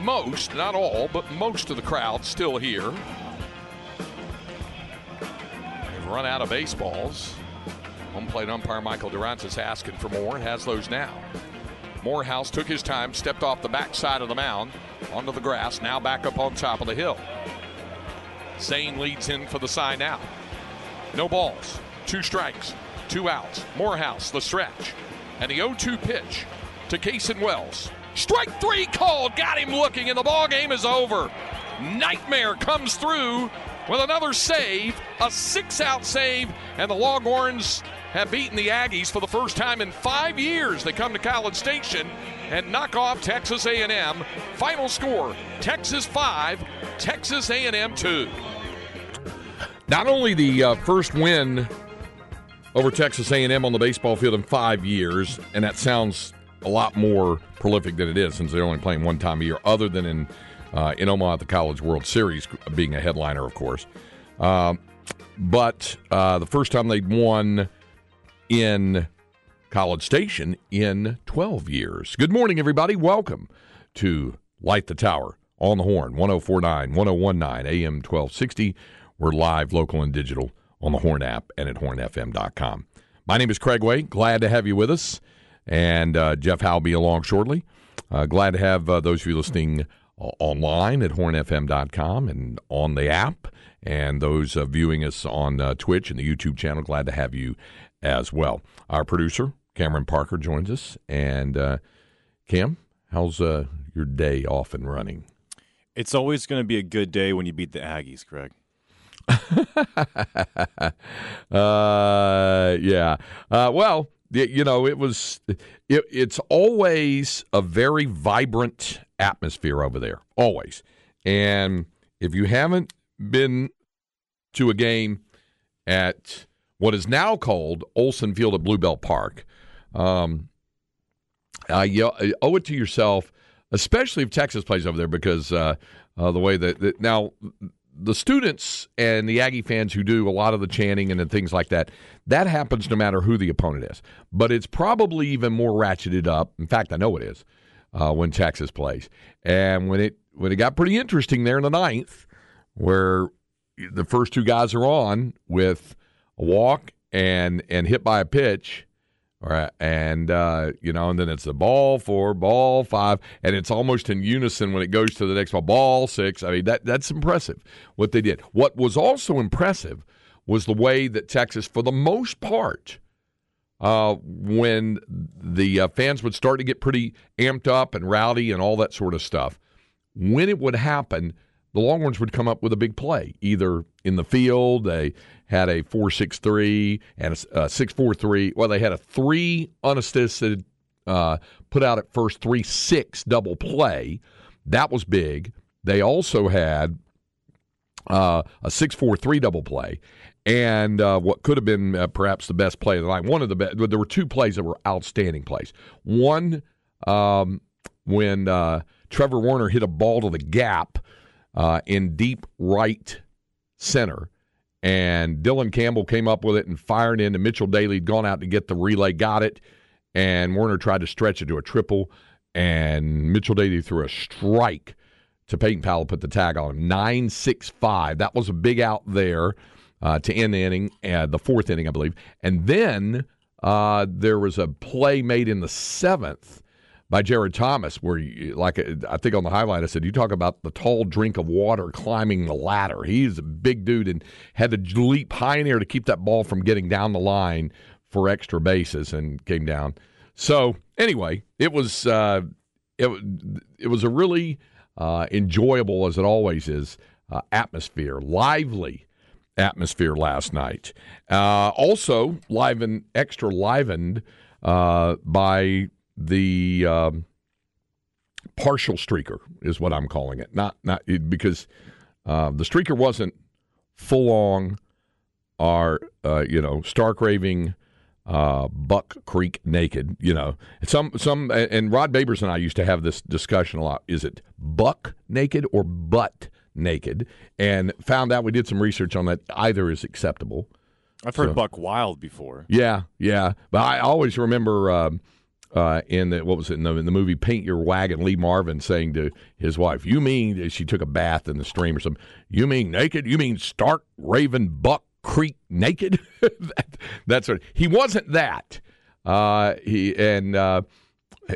Most, not all, but most of the crowd still here. They've run out of baseballs. Home plate umpire Michael Durant is asking for more and has those now. Morehouse took his time, stepped off the backside of the mound onto the grass, now back up on top of the hill. Zane leads in for the sign out. No balls, two strikes, two outs. Morehouse, the stretch. And the 0 2 pitch to Kason Wells. Strike three called. Got him looking, and the ball game is over. Nightmare comes through with another save, a six-out save, and the Longhorns have beaten the Aggies for the first time in five years. They come to College Station and knock off Texas A&M. Final score: Texas five, Texas A&M two. Not only the uh, first win over Texas A&M on the baseball field in five years, and that sounds a lot more prolific than it is since they're only playing one time a year, other than in uh, in Omaha at the College World Series, being a headliner, of course. Um, but uh, the first time they'd won in College Station in 12 years. Good morning, everybody. Welcome to Light the Tower on the Horn, 1049, 1019, AM 1260. We're live, local, and digital on the Horn app and at hornfm.com. My name is Craig Way. Glad to have you with us and uh, Jeff Howe will be along shortly. Uh, glad to have uh, those of you listening uh, online at hornfm.com and on the app, and those uh, viewing us on uh, Twitch and the YouTube channel. Glad to have you as well. Our producer Cameron Parker joins us, and Cam, how's your day off and running? It's always going to be a good day when you beat the Aggies, Craig. uh, yeah. Uh, well, you know, it was. It, it's always a very vibrant atmosphere over there, always. And if you haven't been to a game at what is now called Olsen Field at Blue Bell Park, um, you owe it to yourself, especially if Texas plays over there, because uh, uh, the way that, that now the students and the Aggie fans who do a lot of the chanting and things like that, that happens no matter who the opponent is. But it's probably even more ratcheted up. In fact, I know it is uh, when Texas plays. And when it when it got pretty interesting there in the ninth, where the first two guys are on with a walk and and hit by a pitch, all right, and uh, you know, and then it's the ball four, ball five, and it's almost in unison when it goes to the next ball, ball six. I mean, that that's impressive what they did. What was also impressive was the way that Texas, for the most part, uh, when the uh, fans would start to get pretty amped up and rowdy and all that sort of stuff, when it would happen, the Longhorns would come up with a big play, either in the field, they had a 463 and a, 643. Well, they had a three unassisted, uh, put out at first 3 6 double play. That was big. They also had uh, a 643 double play. And uh, what could have been uh, perhaps the best play of the night. One of the best. There were two plays that were outstanding plays. One um, when uh, Trevor Werner hit a ball to the gap uh, in deep right center and Dylan Campbell came up with it and fired in. And Mitchell Daly had gone out to get the relay, got it, and Werner tried to stretch it to a triple, and Mitchell Daly threw a strike to Peyton Powell, put the tag on him. Nine six five. That was a big out there uh, to end the inning, uh, the fourth inning, I believe. And then uh, there was a play made in the seventh by Jared Thomas, where you, like I think on the highlight I said you talk about the tall drink of water climbing the ladder. He's a big dude and had to leap high in air to keep that ball from getting down the line for extra bases and came down. So anyway, it was uh, it it was a really uh, enjoyable as it always is uh, atmosphere, lively atmosphere last night. Uh, also, liven extra livened uh, by the um, partial streaker is what I'm calling it. Not not because uh, the streaker wasn't full on our uh, you know stark raving uh, Buck Creek naked. You know some some and Rod Babers and I used to have this discussion a lot. Is it Buck naked or butt naked? And found out we did some research on that. Either is acceptable. I've heard so, Buck Wild before. Yeah, yeah, but I always remember. Um, uh, in the what was it in the, in the, movie Paint Your Wagon? Lee Marvin saying to his wife, "You mean she took a bath in the stream or something? You mean naked? You mean stark raven buck creek naked? that, that's what he wasn't. That uh, he and." Uh,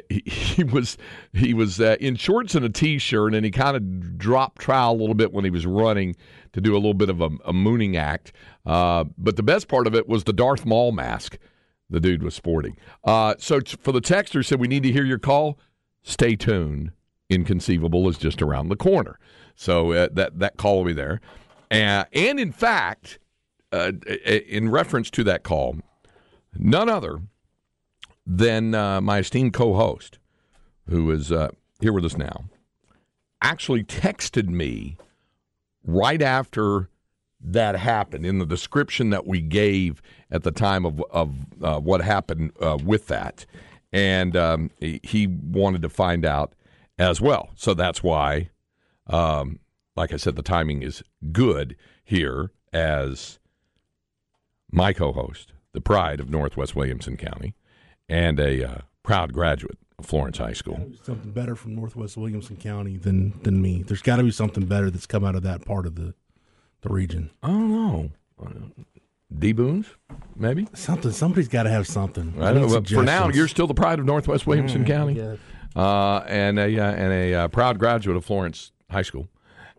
he, he, was he was uh, in shorts and a t-shirt, and he kind of dropped trowel a little bit when he was running to do a little bit of a, a mooning act. Uh, but the best part of it was the Darth Maul mask the dude was sporting. Uh, so t- for the texter said we need to hear your call. Stay tuned. Inconceivable is just around the corner. So uh, that that call will be there. Uh, and in fact, uh, in reference to that call, none other than uh, my esteemed co-host, who is uh, here with us now, actually texted me right after that happened in the description that we gave at the time of, of uh, what happened uh, with that. And um, he, wanted to find out as well. So that's why, um, like I said, the timing is good here as my co host, the pride of Northwest Williamson County, and a uh, proud graduate of Florence High School. Something better from Northwest Williamson County than, than me. There's got to be something better that's come out of that part of the the region? I don't know. D Boons, maybe something. Somebody's got to have something. I don't know. But for now, you're still the pride of Northwest Williamson mm, County, uh, and a uh, and a uh, proud graduate of Florence High School.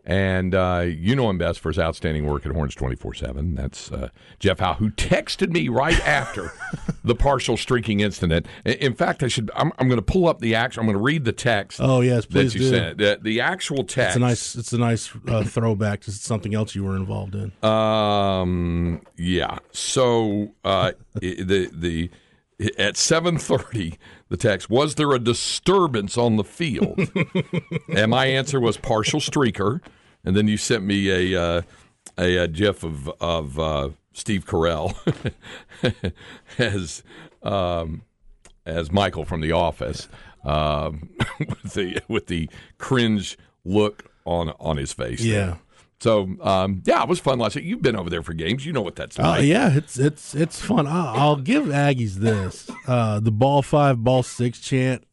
And uh, you know him best for his outstanding work at Horns 24 7. That's uh, Jeff Howe, who texted me right after the partial streaking incident. In fact, I should, I'm, I'm going to pull up the actual, I'm going to read the text. Oh, yes, please that you do. sent. The, the actual text. It's a nice, it's a nice uh, throwback to something else you were involved in. Um, yeah. So uh, the, the, at 7:30 the text was there a disturbance on the field and my answer was partial streaker and then you sent me a uh, a, a gif of of uh, Steve Carell as um, as Michael from The Office um, with the with the cringe look on on his face. Yeah. There. So um, yeah, it was fun last night. You've been over there for games. You know what that's uh, like. Uh, yeah, it's it's it's fun. I'll, I'll give Aggies this: uh, the ball five, ball six chant.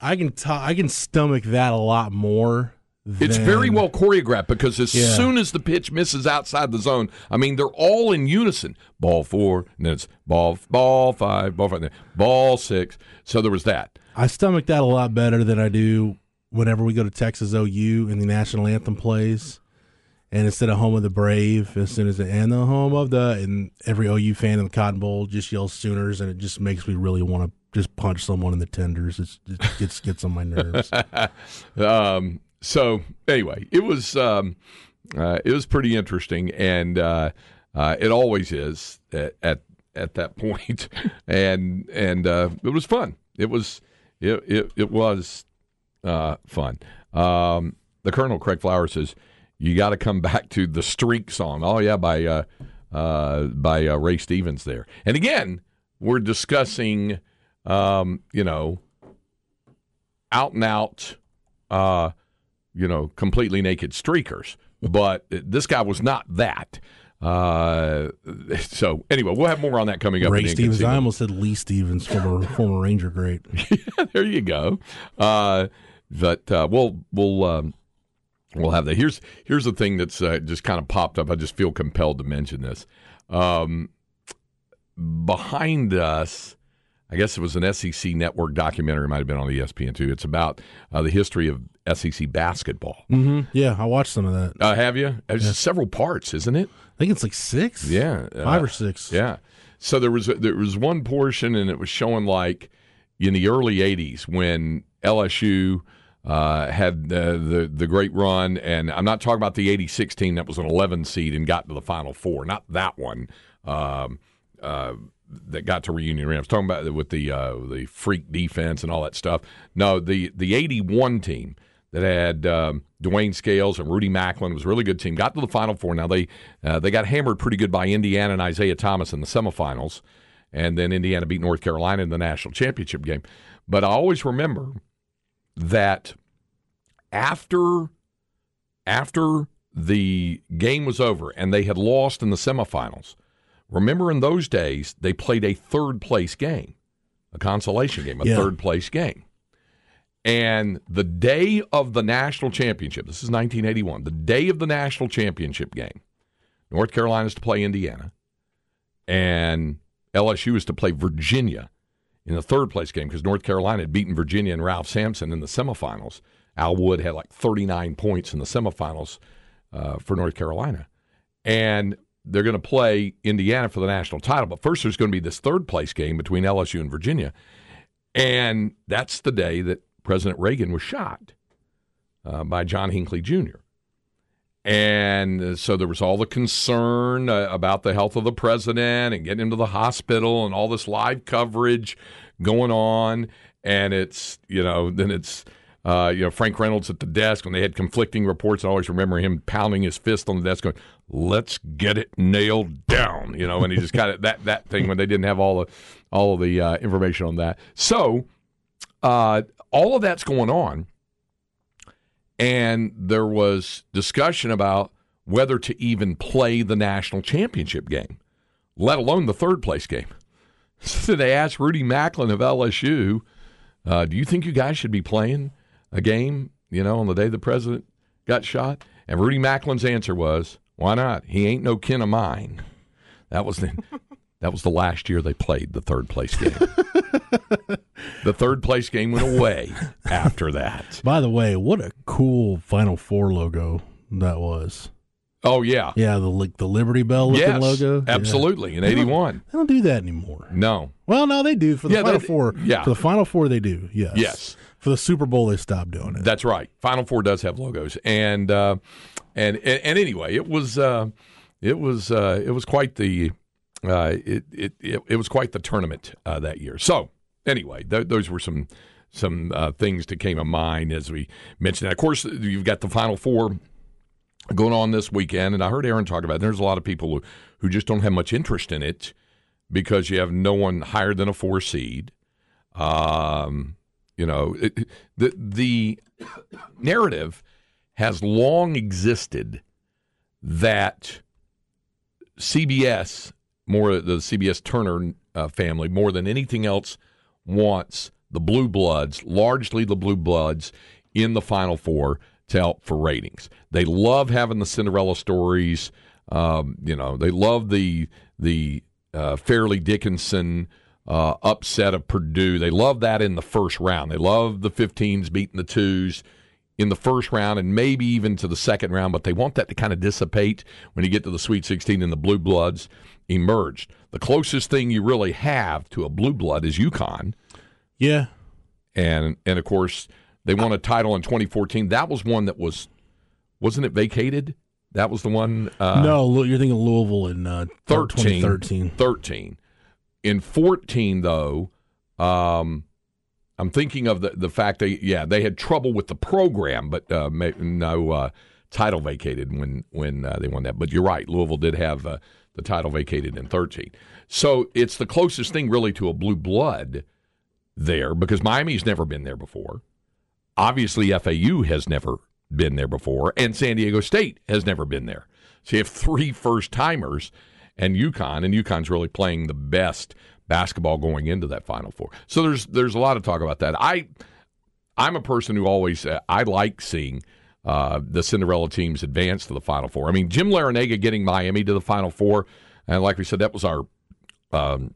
I can t- I can stomach that a lot more it's very well choreographed because as yeah. soon as the pitch misses outside the zone, I mean they're all in unison. Ball four, and then it's ball ball five, ball five, ball six. So there was that. I stomach that a lot better than I do whenever we go to Texas OU and the national anthem plays. And instead of home of the brave, as soon as it and the home of the and every OU fan in the Cotton Bowl just yells Sooners, and it just makes me really want to just punch someone in the tenders. It's, it gets gets on my nerves. um, so anyway, it was um, uh, it was pretty interesting, and uh, uh, it always is at, at, at that point, and and uh, it was fun. It was it it, it was uh, fun. Um, the Colonel Craig Flowers says you got to come back to the Streak song. Oh yeah, by uh, by Ray Stevens there, and again we're discussing um, you know out and out you know, completely naked streakers. But this guy was not that. Uh, so anyway, we'll have more on that coming up. Ray Stevens. I almost said Lee Stevens, former former Ranger great. yeah, there you go. Uh, but uh, we'll we'll um, we'll have that. Here's here's the thing that's uh, just kind of popped up. I just feel compelled to mention this. Um, behind us, I guess it was an SEC network documentary. It might have been on ESPN too. It's about uh, the history of SEC basketball. Mm-hmm. Yeah, I watched some of that. Uh, have you? It's several parts, isn't it? I think it's like six. Yeah, five uh, or six. Yeah. So there was there was one portion, and it was showing like in the early '80s when LSU uh, had uh, the the great run, and I'm not talking about the '86 team that was an 11 seed and got to the Final Four. Not that one. Um, uh, that got to reunion I was Talking about with the uh, the freak defense and all that stuff. No, the the '81 team that had um, Dwayne Scales and Rudy Macklin was a really good team. Got to the Final Four. Now they uh, they got hammered pretty good by Indiana and Isiah Thomas in the semifinals, and then Indiana beat North Carolina in the national championship game. But I always remember that after after the game was over and they had lost in the semifinals Remember, in those days, they played a third place game, a consolation game, a Yeah. third place game. And the day of the national championship, this is 1981, the day of the national championship game, North Carolina is to play Indiana, and LSU is to play Virginia in the third place game because North Carolina had beaten Virginia and Ralph Sampson in the semifinals. Al Wood had like 39 points in the semifinals uh, for North Carolina. And they're going to play Indiana for the national title. But first, there's going to be this third place game between LSU and Virginia. And that's the day that President Reagan was shot uh, by John Hinckley Jr. And uh, so there was all the concern uh, about the health of the president and getting him to the hospital and all this live coverage going on. And it's, you know, then it's, uh, you know, Frank Reynolds at the desk when they had conflicting reports. I always remember him pounding his fist on the desk going, let's get it nailed down, you know, and he just kind of that, that thing when they didn't have all the, all of the uh, information on that. So uh, all of that's going on and there was discussion about whether to even play the national championship game, let alone the third place game. So they asked Rudy Macklin of LSU, uh, "Do you think you guys should be playing a game? You know, on the day the president got shot?" And Rudy Macklin's answer was, "Why not? He ain't no kin of mine." That was the that was the last year they played the third place game. the third place game went away after that. By the way, what a cool Final Four logo that was. Oh yeah. Yeah, the like the Liberty Bell looking Yes, logo. Yeah. absolutely. In '81, They don't do that anymore. no, Well, no, they do for the Yeah, Final they- Four. yeah. for the Final Four, they do. Yes, Yes. For the Super Bowl, they stopped doing it. that's right. Final Four does have logos, and uh, and, and and anyway, it was uh, it was uh, it was quite the uh, it, it it it was quite the tournament uh, that year. So anyway, th- those were some some uh, things that came to mind as we mentioned. That. Of course, you've got the Final Four going on this weekend, and I heard Aaron talk about. It. There's a lot of people who who just don't have much interest in it because you have no one higher than a four seed. Um, you know, it, the the narrative has long existed that CBS, more the CBS Turner uh, family, more than anything else, wants the Blue Bloods, largely the Blue Bloods, in the Final Four to help for ratings. They love having the Cinderella stories. Um, you know, they love the the uh, Fairleigh Dickinson uh, upset of Purdue. They love that in the first round. They love the 15s beating the twos in the first round and maybe even to the second round, but they want that to kind of dissipate when you get to the Sweet 16 and the Blue Bloods emerged. The closest thing you really have to a Blue Blood is UConn, yeah, and and of course they won a title in 2014. That was one that was wasn't it vacated? That was the one. Uh, no, you're thinking Louisville in uh, 13, 2013. 13. In 14, though, um, I'm thinking of the, the fact that, yeah, they had trouble with the program, but uh, no uh, title vacated when, when uh, they won that. But you're right, Louisville did have uh, the title vacated in 13. So it's the closest thing really to a blue blood there because Miami's never been there before. Obviously, FAU has never been there before, and San Diego State has never been there. So you have three first timers and UConn, and UConn's really playing the best basketball going into that Final Four. So there's there's a lot of talk about that. I I'm a person who always uh, I like seeing uh, the Cinderella teams advance to the Final Four. I mean, Jim Larranaga getting Miami to the Final Four, and like we said, that was our um,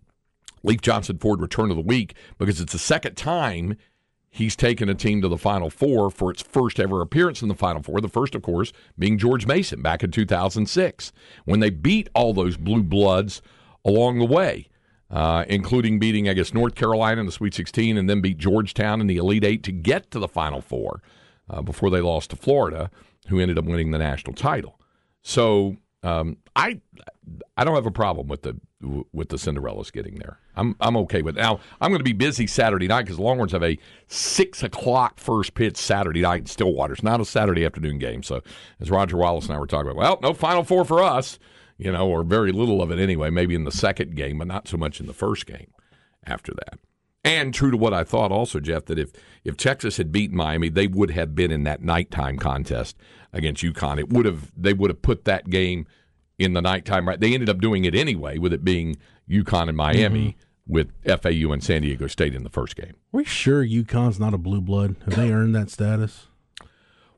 Leif Johnson Ford Return of the Week because it's the second time he's taken a team to the Final Four for its first ever appearance in the Final Four. The first, of course, being George Mason back in 2006 when they beat all those blue bloods along the way. Uh, including beating, I guess, North Carolina in the Sweet 16 and then beat Georgetown in the Elite Eight to get to the Final Four uh, before they lost to Florida, who ended up winning the national title. So um, I I don't have a problem with the with the Cinderellas getting there. I'm I'm okay with it. Now I'm going to be busy Saturday night because Longhorns have a six o'clock first pitch Saturday night in Stillwater. It's not a Saturday afternoon game. So as Roger Wallace and I were talking about, well, no Final Four for us you know, or very little of it anyway, maybe in the second game, but not so much in the first game after that. And true to what I thought also, Jeff, that if, if Texas had beaten Miami, they would have been in that nighttime contest against UConn. It would have they would have put that game in the nighttime. Right? They ended up doing it anyway, with it being UConn and Miami. Mm-hmm. With FAU and San Diego State in the first game. Are we sure UConn's not a blue blood? Have they earned that status?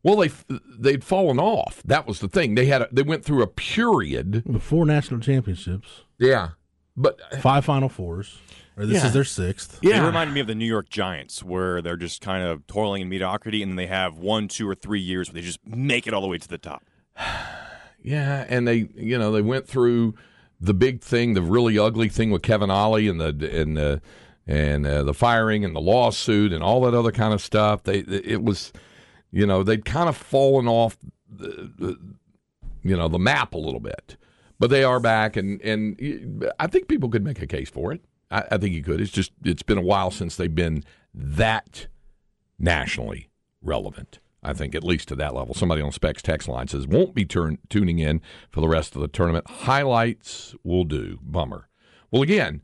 Well, they they'd fallen off. That was the thing. They had a, they went through a period before national championships. Yeah, but five Final Fours. Or this Yeah. is their sixth. They yeah, reminded me of the New York Giants, where they're just kind of toiling in mediocrity, and then they have one, two, or three years where they just make it all the way to the top. yeah, and they you know they went through the big thing, the really ugly thing with Kevin Ollie and the and the and uh, the firing and the lawsuit and all that other kind of stuff. They it was you know they'd kind of fallen off the, the you know the map a little bit, but they are back, and and I think people could make a case for it. I, I think you could. It's just it's been a while since they've been that nationally relevant. I think at least to that level. Somebody on Specs text line says won't be turn, tuning in for the rest of the tournament. Highlights will do. Bummer. Well, again,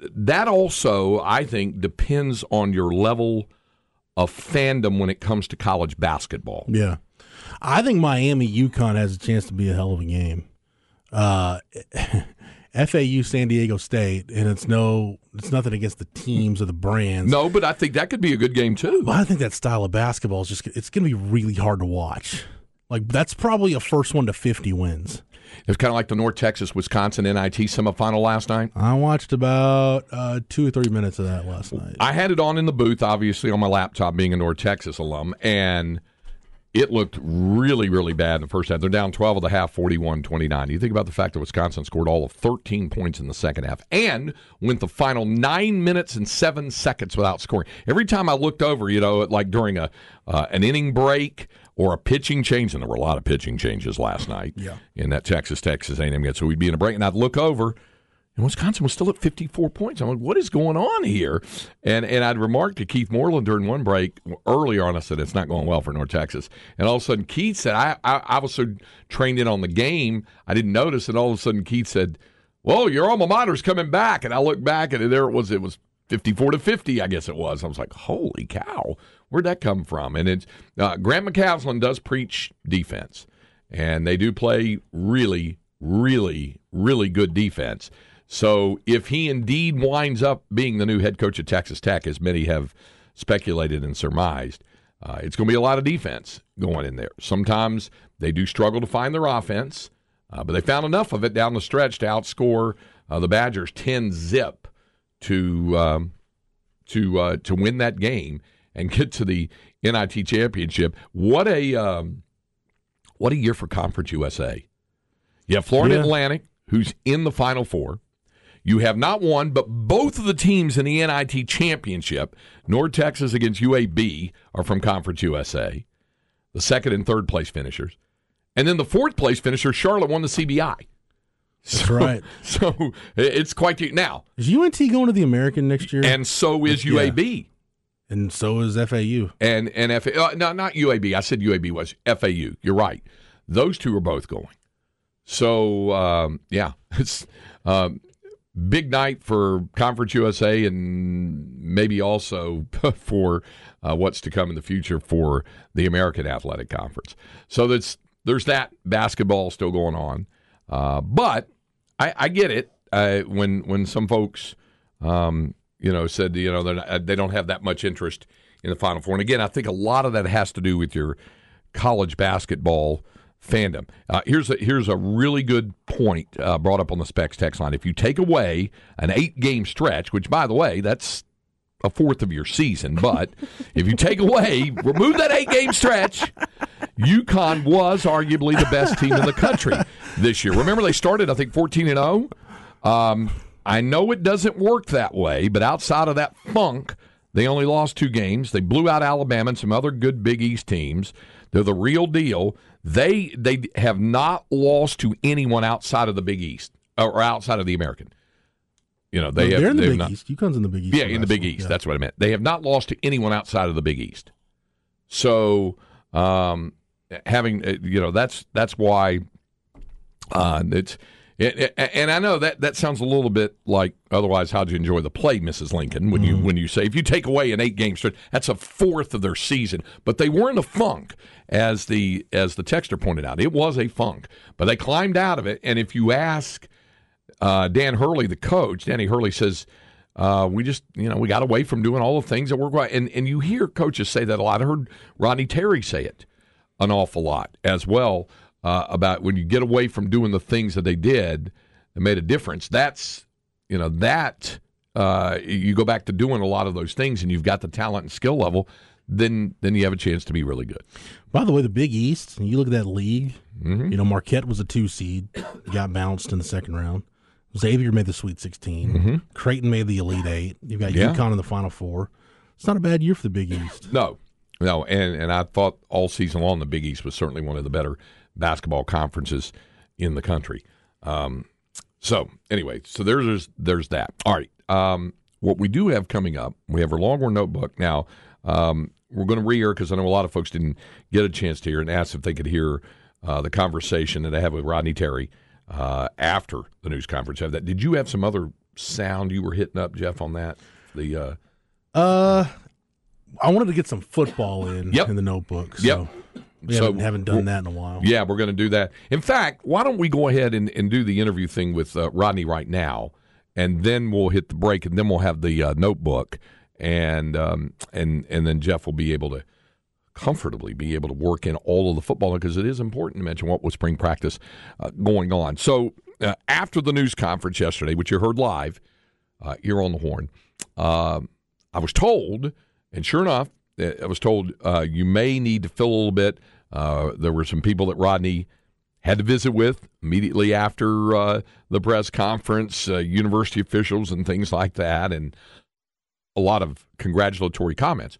that also I think depends on your level of fandom when it comes to college basketball. Yeah. I think Miami UConn has a chance to be a hell of a game. Uh, FAU San Diego State, and it's no, it's nothing against the teams or the brands. No, but I think that could be a good game too. I think that style of basketball is just, it's going to be really hard to watch. Like that's probably a first one to fifty wins. It's kind of like the North Texas Wisconsin NIT semifinal last night. I watched about uh, two or three minutes of that last night. I had it on in the booth, obviously on my laptop, being a North Texas alum, and it looked really, really bad in the first half. They're down 12 of the half, 41 29. You think about the fact that Wisconsin scored all of 13 points in the second half and went the final nine minutes and seven seconds without scoring. Every time I looked over, you know, like during a uh, an inning break or a pitching change, and there were a lot of pitching changes last night Yeah. in that Texas Texas A&M game. So we'd be in a break, and I'd look over, and Wisconsin was still at 54 points. I'm like, what is going on here? And and I'd remarked to Keith Moreland during one break earlier on, I said, it's not going well for North Texas. And all of a sudden, Keith said, I, I, I was so trained in on the game, I didn't notice. And all of a sudden, Keith said, well, your alma mater's coming back. And I looked back, and there it was. It was 54 to 50, I guess it was. I was like, holy cow, where'd that come from? And it's uh, Grant McCasland does preach defense, and they do play really, really, really good defense. So if he indeed winds up being the new head coach at Texas Tech, as many have speculated and surmised, uh, it's going to be a lot of defense going in there. Sometimes they do struggle to find their offense, uh, but they found enough of it down the stretch to outscore uh, the Badgers 10 zip to um, to uh, to win that game and get to the NIT championship. What a um, what a year for Conference USA. You have Florida Yeah. Atlantic, who's in the Final Four. You have not won, but both of the teams in the NIT championship, North Texas against UAB, are from Conference USA. The second and third place finishers. And then the fourth place finisher, Charlotte, won the CBI. That's right. So it's quite the, now, Is UNT going to the American next year? and so is Yeah. UAB. and so is FAU. and and F, uh, no, not UAB. I said UAB was FAU. You're right. Those two are both going. So um, yeah, it's um, big night for Conference USA, and maybe also for uh, what's to come in the future for the American Athletic Conference. So that's there's that basketball still going on, uh, but I, I get it uh, when when some folks. Um, you know, said you know not, they don't have that much interest in the Final Four. And again, I think a lot of that has to do with your college basketball fandom. Uh, here's a here's a really good point uh, brought up on the specs text line. If you take away an eight game stretch, which by the way, that's a fourth of your season, but if you take away, remove that eight game stretch, UConn was arguably the best team in the country this year. Remember, they started I think fourteen and zero. Um, I know it doesn't work that way, but outside of that funk, they only lost two games. They blew out Alabama and some other good Big East teams. They're the real deal. They they have not lost to anyone outside of the Big East or outside of the American. You know they No, have, they're in the Big not- East. UConn's in the Big East. yeah, in the Big. East. Yeah. That's what I meant. They have not lost to anyone outside of the Big East. So, um, having uh, you know that's that's why uh, it's. It, it- and I know that that sounds a little bit like otherwise. How'd you enjoy the play, Mrs. Lincoln? When you when you say if you take away an eight game stretch, that's a fourth of their season. But they were in a funk, as the as the texter pointed out. It was a funk, but they climbed out of it. And if you ask uh, Dan Hurley, the coach, Danny Hurley says, uh, we just, you know, we got away from doing all the things that work right. And, and you hear coaches say that a lot. I heard Rodney Terry say it an awful lot as well uh, about when you get away from doing the things that they did that made a difference. That's, you know, that uh, you go back to doing a lot of those things and you've got the talent and skill level, then then you have a chance to be really good. By the way, the Big East, you look at that league, Mm-hmm. you know, Marquette was a two seed, got bounced in the second round. Xavier made the Sweet 16. Creighton made the Elite Eight. You've got Mm-hmm. Yeah. UConn in the Final Four. It's not a bad year for the Big East. No, no, and and I thought all season long the Big East was certainly one of the better basketball conferences in the country. Um, so anyway, so there's there's that. All right, um, what we do have coming up, we have our Longhorn notebook now. Um, we're going to re-air because I know a lot of folks didn't get a chance to hear and asked if they could hear uh, the conversation that I had with Rodney Terry uh, after the news conference. Have that? Did you have some other sound you were hitting up, Jeff, on that? The uh, Uh, I wanted to get some football in Yep. in the notebook. So Yep. We So haven't, haven't done that in a while. Yeah, we're going to do that. In fact, why don't we go ahead and, and do the interview thing with uh, Rodney right now, and then we'll hit the break, and then we'll have the uh, notebook, and um, and and then Jeff will be able to comfortably be able to work in all of the football because it is important to mention what was spring practice uh, going on. So uh, after the news conference yesterday, which you heard live uh, here on the horn, um, I was told, and sure enough, uh, I was told uh, you may need to fill a little bit. Uh, there were some people that Rodney had to visit with immediately after uh, the press conference, uh, university officials and things like that, and a lot of congratulatory comments.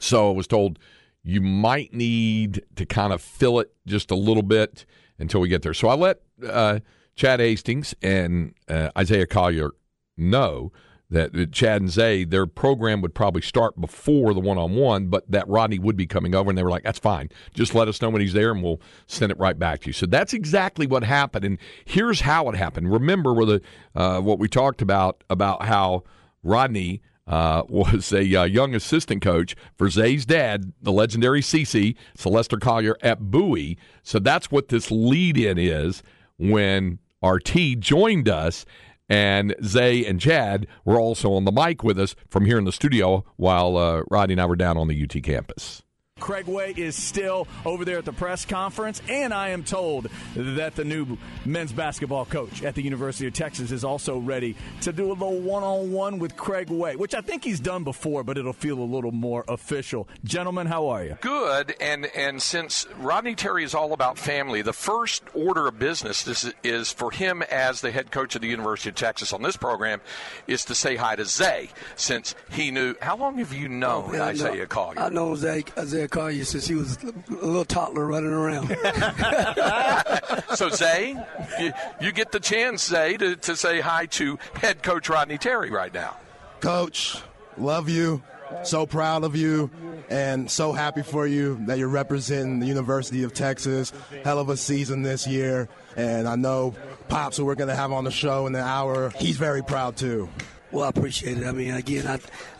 So I was told you might need to kind of fill it just a little bit until we get there. So I let uh, Chad Hastings and uh, Isaiah Collier know that Chad and Zay, their program would probably start before the one on one, but that Rodney would be coming over. And they were like, that's fine. Just let us know when he's there and we'll send it right back to you. So that's exactly what happened. And here's how it happened. Remember where the, uh, what we talked about, about how Rodney uh, was a uh, young assistant coach for Zay's dad, the legendary CC, Sylvester Collier at Bowie. So that's what this lead in is when RT joined us. And Zay and Chad were also on the mic with us from here in the studio while uh, Rodney and I were down on the UT campus. Craig Way is still over there at the press conference, and I am told that the new men's basketball coach at the University of Texas is also ready to do a little one on one with Craig Way, which I think he's done before, but it'll feel a little more official. Gentlemen, how are you? Good, and and since Rodney Terry is all about family, the first order of business is, is for him as the head coach of the University of Texas on this program is to say hi to Zay, since he knew. How long have you known oh, Yeah, I know- Isaiah Collier? I know Zay, Isaiah, Isaiah You since he was a little toddler running around. So Zay, you, you get the chance, Zay, to, to say hi to head coach Rodney Terry right now. Coach, love you. So proud of you and so happy for you that you're representing the University of Texas. Hell of a season this year. And I know Pops, who we're going to have on the show in an hour, he's very proud too. Well, I appreciate it. I mean, again,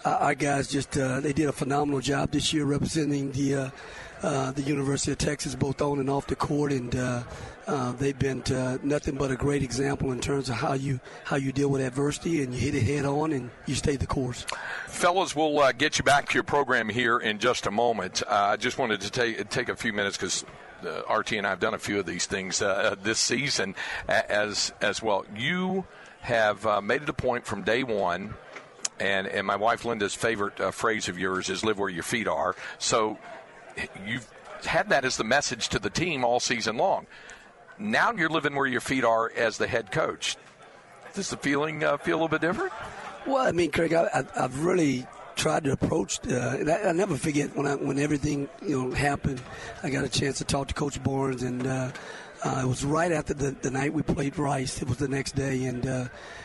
I, our guys just uh, they did a phenomenal job this year representing the uh, uh, the University of Texas, both on and off the court, and uh, uh, they've been uh, nothing but a great example in terms of how you how you deal with adversity and you hit it head on and you stay the course. Fellas, we'll uh, get you back to your program here in just a moment. Uh, I just wanted to take take a few minutes because RT and I have done a few of these things this season as as well. You have uh, made it a point from day one, and and my wife Linda's favorite uh, phrase of yours is "live where your feet are." So you've had that as the message to the team all season long. Now you're living where your feet are as the head coach. Does the feeling uh, feel a little bit different? Well, I mean, Craig, I, have really tried to approach. Uh, I, I, never forget when I, when everything you know happened. I got a chance to talk to Coach Barnes, and uh, uh, it was right after the, the night we played Rice. It was the next day, and uh,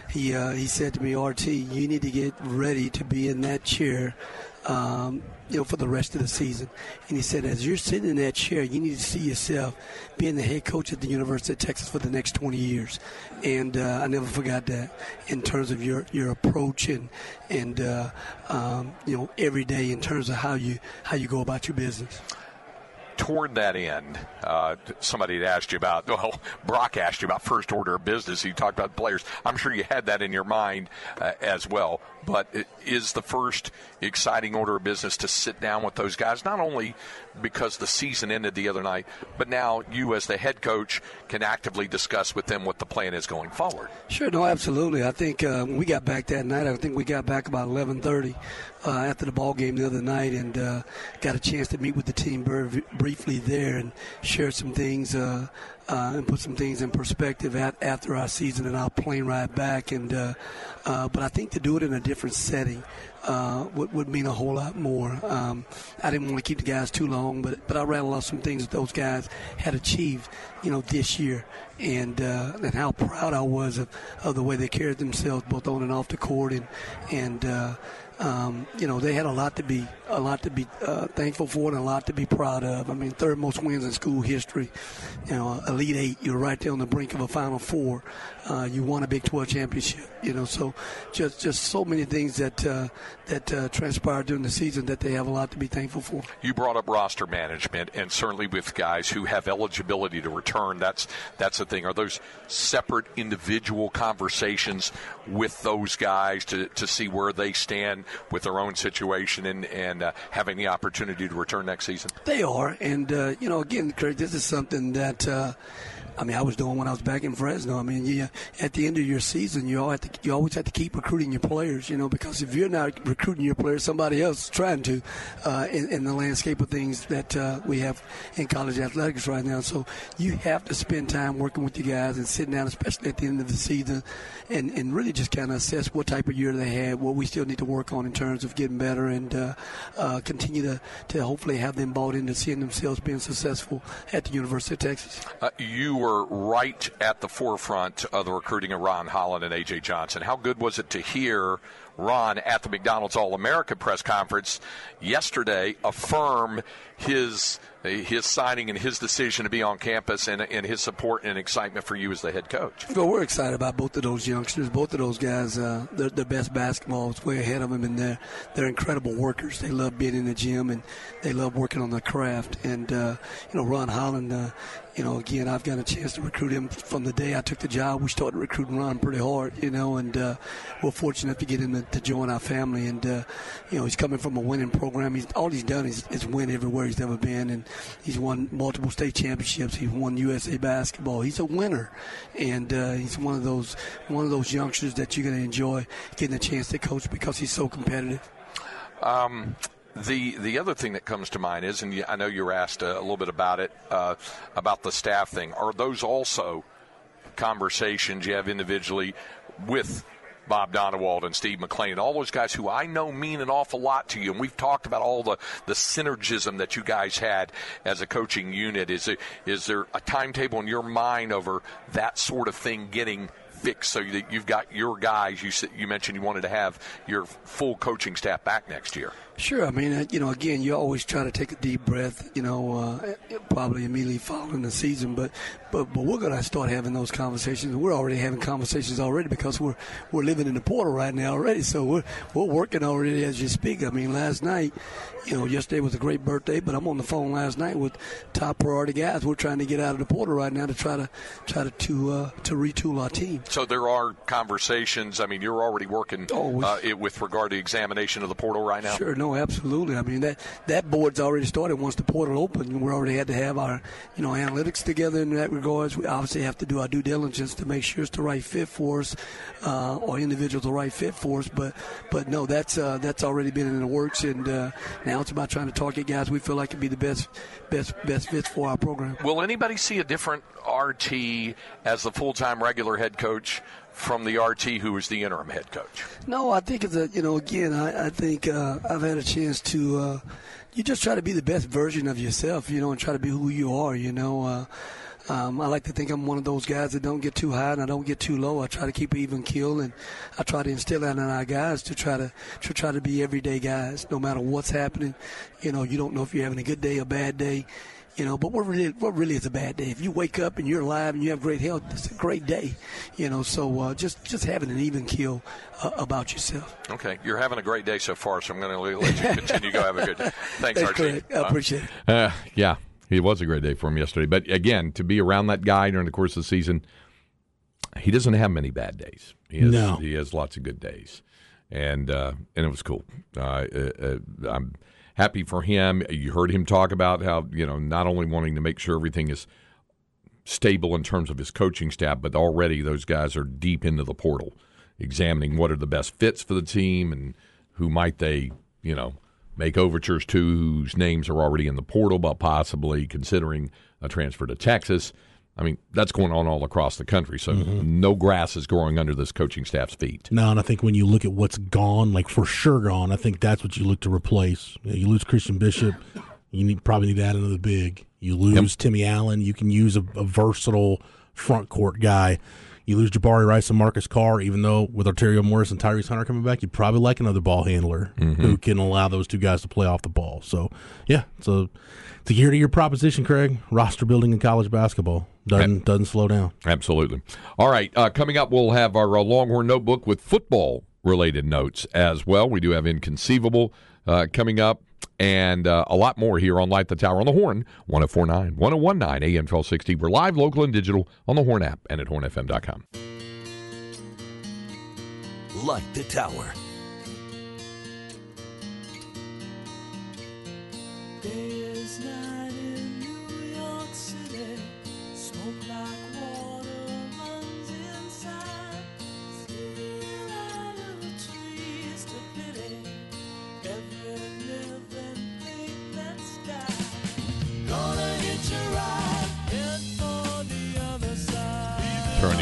he uh, he said to me, "RT, you need to get ready to be in that chair um, you know, for the rest of the season. And he said, as you're sitting in that chair, you need to see yourself being the head coach at the University of Texas for the next 20 years. And uh, I never forgot that in terms of your, your approach and and uh, um, you know every day in terms of how you how you go about your business toward that end, uh, somebody had asked you about, well, Brock asked you about first order of business. He talked about players. I'm sure you had that in your mind uh, as well. But is the first exciting order of business to sit down with those guys, not only because the season ended the other night, but now you, as the head coach, can actively discuss with them what the plan is going forward? Sure, no, absolutely. I think uh, when we got back that night, I think we got back about 11:30 uh, after the ball game the other night, and uh, got a chance to meet with the team briefly there and share some things uh, and put some things in perspective at, after our season and our plane ride back. And uh, uh, but I think to do it in a different setting uh, would, would mean a whole lot more. Um, I didn't want to keep the guys too long, but but I rattled off some things that those guys had achieved, you know, this year, and uh, and how proud I was of, of the way they carried themselves both on and off the court, and and uh, um, you know, they had a lot to be a lot to be uh, thankful for and a lot to be proud of. I mean, third most wins in school history. You know, Elite Eight. You're right there on the brink of a Final Four. Uh, you won a Big 12 championship. You know, so just just so many things that uh, that uh, transpired during the season that they have a lot to be thankful for. You brought up roster management, and certainly with guys who have eligibility to return, that's that's the thing. Are those separate individual conversations with those guys to, to see where they stand with their own situation and and uh, having the opportunity to return next season? They are, and uh, you know, again, Craig, this is something that uh, I mean, I was doing when I was back in Fresno. I mean, yeah, at the end of your season, you all have to, you always have to keep recruiting your players, you know, because if you're not recruiting your players, somebody else is trying to uh, in, in, the landscape of things that uh, we have in college athletics right now. So you have to spend time working with your guys and sitting down, especially at the end of the season, and, and really just kind of assess what type of year they had, what we still need to work on in terms of getting better, and uh, uh continue to, to hopefully have them bought into seeing themselves being successful at the University of Texas. Uh, you were were right at the forefront of the recruiting of Ron Holland and A.J. Johnson. How good was it to hear Ron at the McDonald's All America press conference yesterday affirm his his signing and his decision to be on campus and, and his support and excitement for you as the head coach. Well, we're excited about both of those youngsters. Both of those guys, uh, they're the best basketball is way ahead of them, and they're they're incredible workers. They love being in the gym and they love working on the craft. And uh, you know, Ron Holland, uh, you know, again, I've got a chance to recruit him from the day I took the job. We started recruiting Ron pretty hard, you know, and uh, we're fortunate to get him to, to join our family. And uh, you know, he's coming from a winning program. He's all he's done is, is win everywhere he's ever been, and he's won multiple state championships. He's won USA basketball. He's a winner, and uh, he's one of those one of those youngsters that you're going to enjoy getting a chance to coach because he's so competitive. Um, the the other thing that comes to mind is, and I know you were asked a, little bit about it uh, about the staff thing. Are those also conversations you have individually with Bob Donewald and Steve McClain, and all those guys who I know mean an awful lot to you. And we've talked about all the, the synergism that you guys had as a coaching unit. Is, it, is there a timetable in your mind over that sort of thing getting fixed so that you've got your guys? You, you mentioned you wanted to have your full coaching staff back next year. Sure. I mean, uh, you know, again, you always try to take a deep breath, you know, uh, probably immediately following the season. But, but, but we're going to start having those conversations. We're already having conversations already because we're we're living in the portal right now already. So we're we're working already as you speak. I mean, last night, you know, yesterday was a great birthday, but I'm on the phone last night with top priority guys. We're trying to get out of the portal right now to try to try to to, uh, to retool our team. So there are conversations. I mean, you're already working oh, uh, with regard to examination of the portal right now. Sure. No no, absolutely. I mean that that board's already started once the portal opened. We already had to have our you know analytics together in that regards. We obviously have to do our due diligence to make sure it's the right fit for us, uh, or individuals the right fit for us. But but no, that's uh, that's already been in the works, and uh, now it's about trying to target guys we feel like can be the best best best fits for our program. Will anybody see a different RT as the full time regular head coach from the RT who was the interim head coach? No, I think it's a you know again I, I think uh, I've had a chance to uh, you just try to be the best version of yourself, you know, and try to be who you are, you know. Uh, um, I like to think I'm one of those guys that don't get too high and I don't get too low. I try to keep an even keel, and I try to instill that in our guys to try to to try to be everyday guys, no matter what's happening. You know, you don't know if you're having a good day or bad day you know. But what really, what really is a bad day? If you wake up and you're alive and you have great health, it's a great day, you know. So uh, just just having an even keel uh, about yourself. Okay, you're having a great day so far, so I'm going to let you continue. Go have a good day. Thanks, Thanks RT. I appreciate it. Uh, yeah, it was a great day for him yesterday. But again, to be around that guy during the course of the season, he doesn't have many bad days. He has, No. he has lots of good days, and uh, and it was cool. Uh, uh, uh, I'm happy for him. You heard him talk about how you know not only wanting to make sure everything is stable in terms of his coaching staff, but already those guys are deep into the portal, examining what are the best fits for the team and who might they, you know, make overtures to, whose names are already in the portal, but possibly considering a transfer to Texas. I mean, that's going on all across the country, so mm-hmm. no grass is growing under this coaching staff's feet. No, and I think when you look at what's gone, like for sure gone, I think that's what you look to replace. You, lose Christian Bishop, you need probably need to add another big. You lose Timmy Allen, you can use a, a versatile front court guy. You lose Jabari Rice and Marcus Carr, even though with Arterio Morris and Tyrese Hunter coming back, you'd probably like another ball handler who can allow those two guys to play off the ball. So, yeah, it's a, it's a year to year proposition, Craig. Roster building in college basketball doesn't doesn't slow down. Absolutely. All right. Uh, coming up, we'll have our uh, Longhorn notebook with football related notes as well. We do have Inconceivable uh, coming up and uh, a lot more here on Light the Tower on the Horn, 1049, 1019 AM 1260. We're live, local, and digital on the Horn app and at hornfm.com. Light the Tower.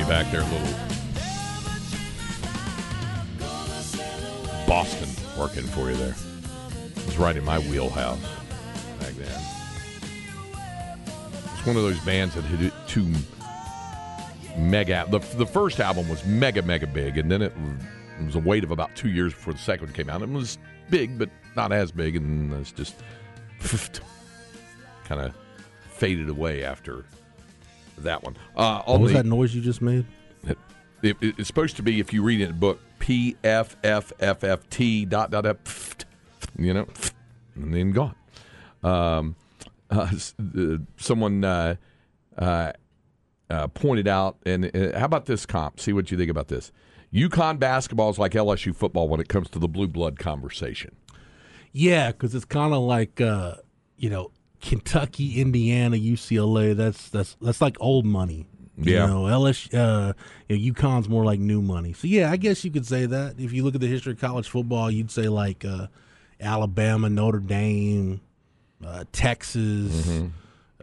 Back there a little. Boston working for you there. It's right in my wheelhouse back then. It's one of those bands that hit it two mega. The, the first album was mega, mega big, and then it was, it was a wait of about two years before the second one came out. It was big, but not as big, and it's just kind of faded away after that one. Uh, What was the- that noise you just made? it, it- it's supposed to be if you read it in a book P F F F F T dot dot dot pft, you know and then gone. Um, uh, uh, someone uh, uh, uh, pointed out, and uh, how about this comp? See what you think about this. UConn basketball is like LSU football when it comes to the blue blood conversation. Yeah, because it's kind of like uh, you know Kentucky, Indiana, UCLA. That's that's that's like old money. You Yeah. know, LS, uh, you know, UConn's more like new money. So yeah, I guess you could say that. If you look at the history of college football, you'd say like uh, Alabama, Notre Dame, uh, Texas, uh,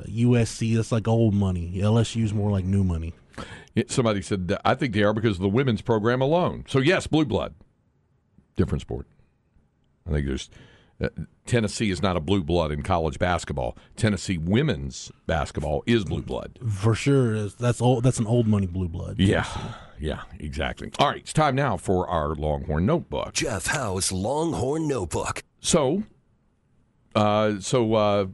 USC. That's like old money. LSU's more like new money. Somebody said, I think they are because of the women's program alone. So, yes, blue blood. Different sport. I think there's. Uh, Tennessee is not a blue blood in college basketball. Tennessee women's basketball is blue blood. For sure, is- that's old. That's an old money blue blood. Yeah, yeah, exactly. All right, it's time now for our Longhorn Notebook. Jeff Howe's Longhorn Notebook. So, uh, so uh,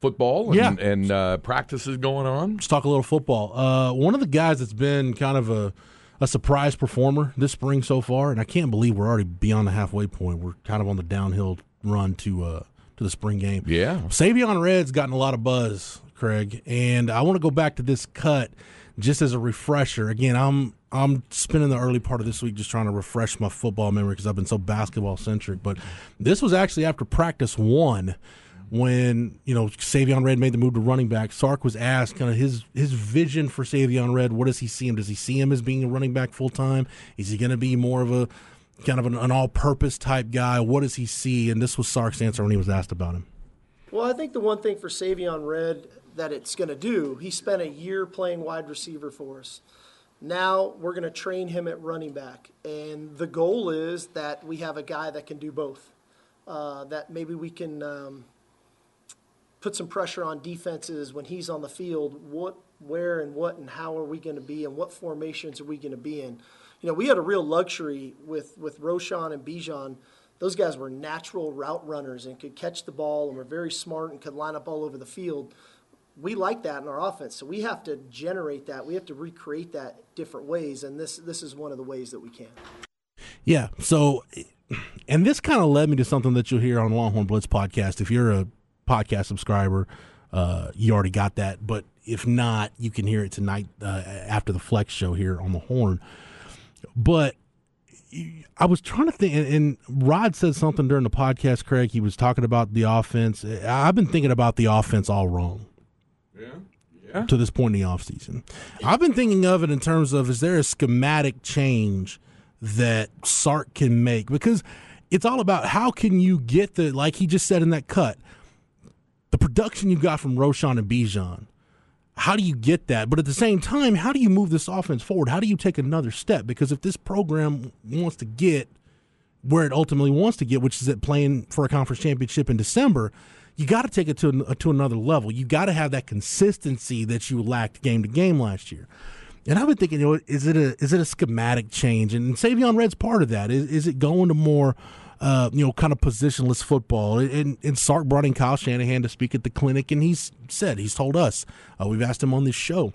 football and, Yeah. and uh, practices going on. Let's talk a little football. Uh, one of the guys that's been kind of a, a surprise performer this spring so far, and I can't believe we're already beyond the halfway point. We're kind of on the downhill run to uh, to the spring game. Yeah. Savion Red's gotten a lot of buzz, Craig, and I want to go back to this cut just as a refresher, again, I'm I'm spending the early part of this week just trying to refresh my football memory because I've been so basketball centric. But this was actually after practice one when you know Savion Red made the move to running back. Sark was asked kind of his his vision for Savion Red. What does he see him? Does he see him as being a running back full time? Is he going to be more of a kind of an, an all purpose type guy? What does he see? And this was Sark's answer when he was asked about him. Well, I think the one thing for Savion Red that it's going to do, he spent a year playing wide receiver for us. Now we're going to train him at running back. And the goal is that we have a guy that can do both. Uh, that maybe we can um, put some pressure on defenses when he's on the field. What, where, and what, and how are we going to be, and what formations are we going to be in? You know, we had a real luxury with with Roschon and Bijan. Those guys were natural route runners and could catch the ball and were very smart and could line up all over the field. We like that in our offense, so we have to generate that. We have to recreate that different ways, and this this is one of the ways that we can. Yeah. So, and this kind of led me to something that you'll hear on Longhorn Blitz podcast. If you're a podcast subscriber, uh, you already got that. But if not, you can hear it tonight uh, after the Flex show here on the Horn. But I was trying to think, and, Rod said something during the podcast, Craig. He was talking about the offense. I've been thinking about the offense all wrong. Yeah. Yeah. to this point in the offseason. I've been thinking of it in terms of is there a schematic change that Sark can make? Because it's all about how can you get the, like he just said in that cut, the production you got from Roschon and Bijan. How do you get that? But at the same time, how do you move this offense forward? How do you take another step? Because if this program wants to get where it ultimately wants to get, which is at playing for a conference championship in December, you got to take it to to another level. You got to have that consistency that you lacked game to game last year. And I've been thinking, you know, is it a is it a schematic change? And Savion Red's part of that. Is is it going to more, uh, you know, kind of positionless football? And, and Sark brought in Kyle Shanahan to speak at the clinic, and he's said he's told us uh, we've asked him on this show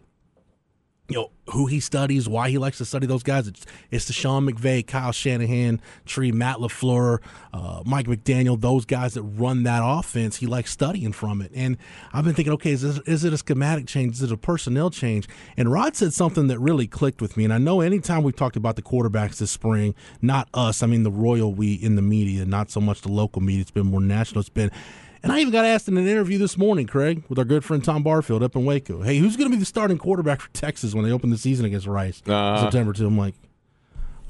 you know who he studies, why he likes to study those guys. It's, it's the Sean McVay, Kyle Shanahan tree, Matt LaFleur, uh, Mike McDaniel, those guys that run that offense. He likes studying from it, and I've been thinking, okay, is, this, is it a schematic change? Is it a personnel change? And Rod said something that really clicked with me. And I know anytime we've talked about the quarterbacks this spring, not us, I mean the royal we in the media, not so much the local media. It's been more national. It's been and I even got asked in an interview this morning, Craig, with our good friend Tom Barfield up in Waco. Hey, who's going to be the starting quarterback for Texas when they open the season against Rice Uh-huh. September 2? I'm like,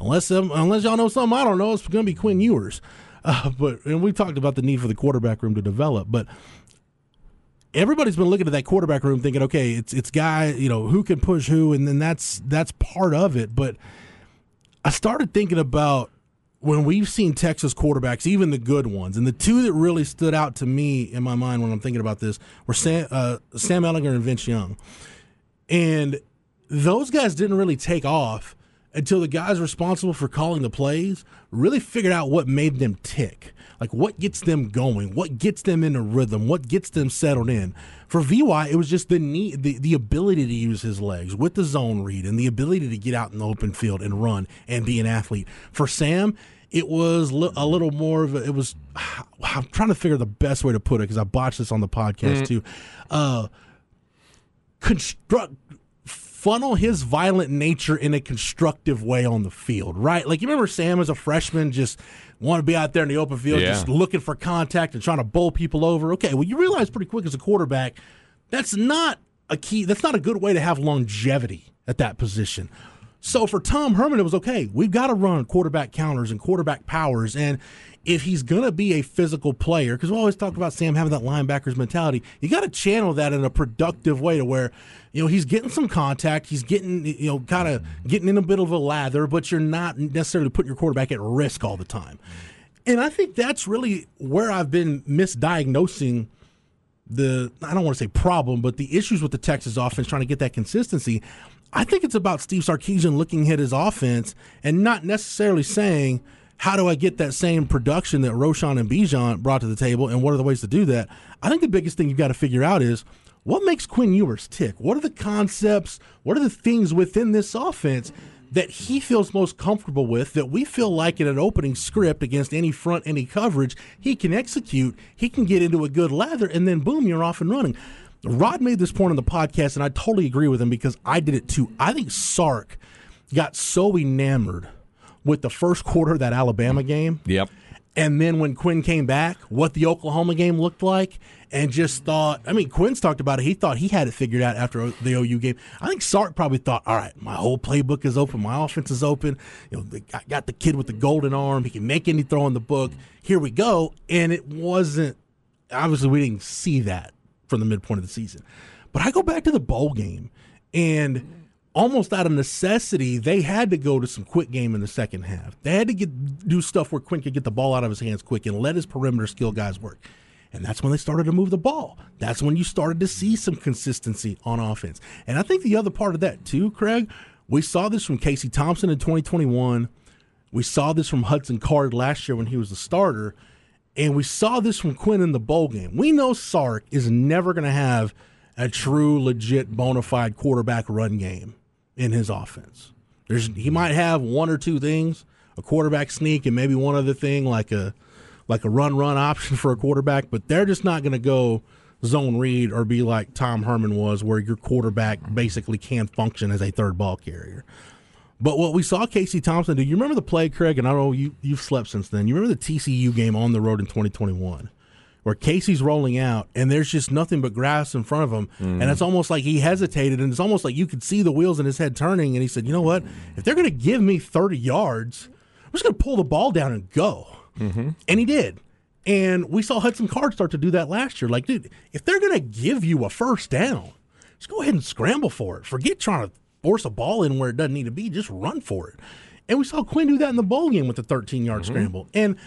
unless um, unless y'all know something I don't know, it's going to be Quinn Ewers. Uh, but and we talked about the need for the quarterback room to develop, but everybody's been looking at that quarterback room thinking, okay, it's it's guy, you know, who can push who, and then that's that's part of it. But I started thinking about when we've seen Texas quarterbacks, even the good ones, and the two that really stood out to me in my mind when I'm thinking about this were Sam, uh, Sam Ehlinger and Vince Young. And those guys didn't really take off until the guys responsible for calling the plays really figured out what made them tick. Like what gets them going, what gets them in a rhythm, what gets them settled in. For VY, it was just the need, the, the ability to use his legs with the zone read and the ability to get out in the open field and run and be an athlete. For Sam, it was li- a little more of a, it was I'm trying to figure the best way to put it because I botched this on the podcast too. Uh, construct funnel his violent nature in a constructive way on the field, right? Like you remember Sam as a freshman just want to be out there in the open field, Yeah. just looking for contact and trying to bowl people over. Okay, well you realize pretty quick as a quarterback, that's not a key. That's not a good way to have longevity at that position. So for Tom Herman, it was okay. We've got to run quarterback counters and quarterback powers. And if he's going to be a physical player, because we always talk about Sam having that linebacker's mentality, you got to channel that in a productive way to where, you know, he's getting some contact. He's getting, you know, kind of getting in a bit of a lather, but you're not necessarily putting your quarterback at risk all the time. And I think that's really where I've been misdiagnosing the I don't want to say problem, but the issues with the Texas offense trying to get that consistency. I think it's about Steve Sarkisian looking at his offense and not necessarily saying, how do I get that same production that Roschon and Bijan brought to the table, and what are the ways to do that? I think the biggest thing you've got to figure out is what makes Quinn Ewers tick. What are the concepts? What are the things within this offense that he feels most comfortable with that we feel like in an opening script against any front, any coverage, he can execute, he can get into a good lather, and then boom, you're off and running. Rod made this point on the podcast, and I totally agree with him because I did it too. I think Sark got so enamored with the first quarter of that Alabama game. Yep. And then when Quinn came back, what the Oklahoma game looked like, and just thought, I mean, Quinn's talked about it. He thought he had it figured out after the OU game. I think Sark probably thought, all right, my whole playbook is open. My offense is open. You know, I got the kid with the golden arm. He can make any throw in the book. Here we go. And it wasn't, obviously, we didn't see that from the midpoint of the season. But I go back to the bowl game, and almost out of necessity, they had to go to some quick game in the second half. They had to get do stuff where Quinn could get the ball out of his hands quick and let his perimeter skill guys work. And that's when they started to move the ball. That's when you started to see some consistency on offense. And I think the other part of that too, Craig, we saw this from Casey Thompson in 2021. We saw this from Hudson Card last year when he was the starter. And we saw this from Quinn in the bowl game. We know Sark is never going to have a true, legit, bona fide quarterback run game in his offense. There's he might have one or two things, a quarterback sneak, and maybe one other thing like a like a run run option for a quarterback, but they're just not going to go zone read or be like Tom Herman was, where your quarterback basically can function as a third ball carrier. But what we saw Casey Thompson do, you remember the play, Craig, and I know you, you've slept since then. You remember the TCU game on the road in 2021 where Casey's rolling out and there's just nothing but grass in front of him. And mm. it's almost like he hesitated and it's almost like you could see the wheels in his head turning. And he said, you know what? If they're going to give me 30 yards, I'm just going to pull the ball down and go. Mm-hmm. And he did. And we saw Hudson Card start to do that last year. Like, dude, if they're going to give you a first down, just go ahead and scramble for it. Forget trying to force a ball in where it doesn't need to be. Just run for it. And we saw Quinn do that in the bowl game with the 13 yard mm-hmm. scramble. And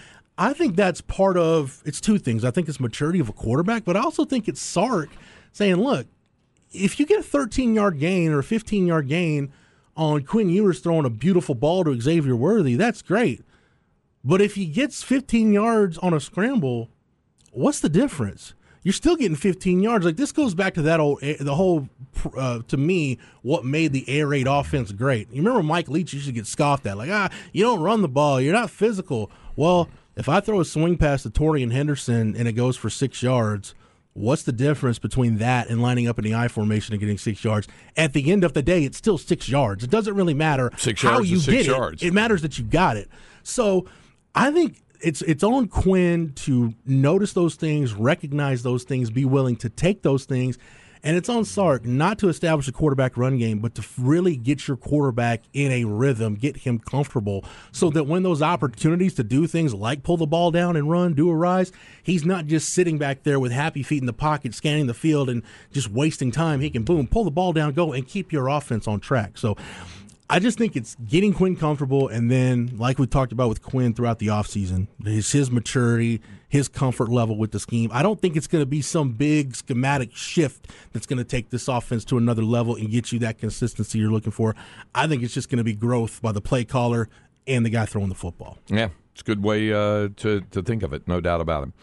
I think that's part of it's two things. I think it's maturity of a quarterback, but I also think it's Sark saying, look, if you get a 13 yard gain or a 15 yard gain on Quinn Ewers throwing a beautiful ball to Xavier Worthy, that's great. But if he gets 15 yards on a scramble, what's the difference? You're still getting 15 yards. Like this goes back to that old, the whole, uh, to me, what made the air raid offense great. You remember Mike Leach used to get scoffed at, like, ah, you don't run the ball, you're not physical. Well, if I throw a swing pass to Torian Henderson and it goes for six yards, what's the difference between that and lining up in the I formation and getting six yards? At the end of the day, it's still six yards. It doesn't really matter Six how yards you six get yards. it. It matters that you got it. So I think it's it's on Quinn to notice those things, recognize those things, be willing to take those things. And it's on Sark not to establish a quarterback run game, but to really get your quarterback in a rhythm, get him comfortable, so that when those opportunities to do things like pull the ball down and run do arise, he's not just sitting back there with happy feet in the pocket, scanning the field and just wasting time. He can boom, pull the ball down, go, and keep your offense on track. So I just think it's getting Quinn comfortable, and then, like we talked about with Quinn throughout the offseason, his, his maturity, his comfort level with the scheme. I don't think it's going to be some big schematic shift that's going to take this offense to another level and get you that consistency you're looking for. I think it's just going to be growth by the play caller and the guy throwing the football. Yeah, it's a good way uh, to to think of it. No doubt about it.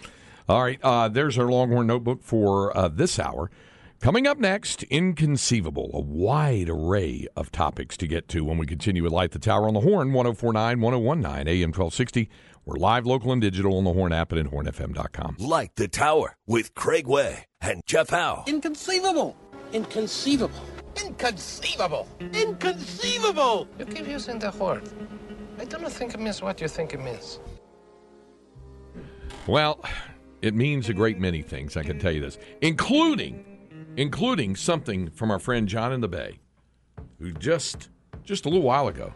All right, uh, there's our Longhorn notebook for uh, this hour. Coming up next, inconceivable, a wide array of topics to get to when we continue with Light the Tower on the Horn, 1049, 1019, AM 1260. We're live, local, and digital on the Horn app and at hornfm.com. Light the Tower with Craig Way and Jeff Howe. Inconceivable. Inconceivable. Inconceivable. Inconceivable. You keep using the word. I do not think it means what you think it means. Well, it means a great many things, I can tell you this, including including something from our friend John in the Bay, who just just a little while ago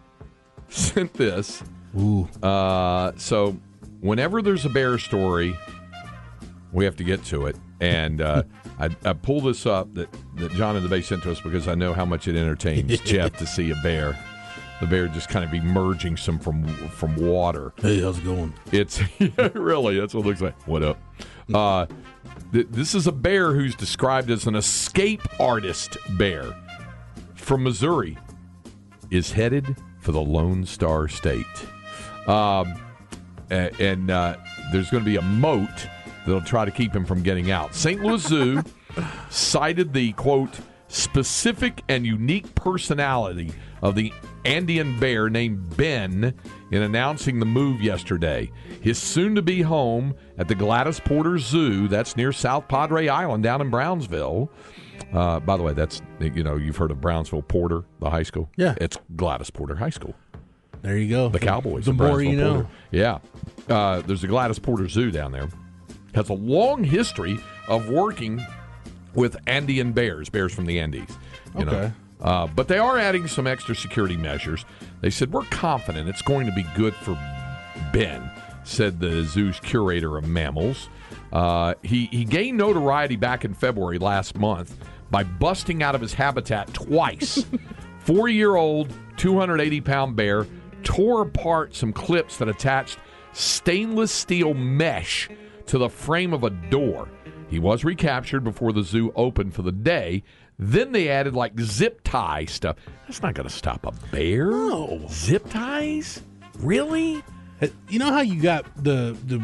sent this. Ooh. Uh, so whenever there's a bear story, we have to get to it. And uh, I, I pull this up that, that John in the Bay sent to us because I know how much it entertains Jeff to see a bear. The bear just kind of emerging some from from water. Hey, how's it going? It's yeah, really that's what it looks like. What up? Uh, th- this is a bear who's described as an escape artist bear from Missouri. Is headed for the Lone Star State, um, a- and uh, there's going to be a moat that'll try to keep him from getting out. St. Louis Zoo cited the quote specific and unique personality of the Andean bear named Ben in announcing the move yesterday. His soon to be home at the Gladys Porter Zoo, that's near South Padre Island down in Brownsville. Uh, by the way, that's, you know, you've heard of Brownsville Porter, the high school? Yeah. It's Gladys Porter High School. There you go. The Cowboys. The more you know. Porter. Yeah. Uh, there's a Gladys Porter Zoo down there. Has a long history of working with Andean bears, bears from the Andes. You know. Uh, but they are adding some extra security measures. They said, We're confident it's going to be good for Ben, said the zoo's curator of mammals. Uh, he, he gained notoriety back in February last month by busting out of his habitat twice. Four year old, 280 pound bear tore apart some clips that attached stainless steel mesh to the frame of a door. He was recaptured before the zoo opened for the day. Then they added like zip tie stuff. That's not going to stop a bear. No. Zip ties? Really? You know how you got the the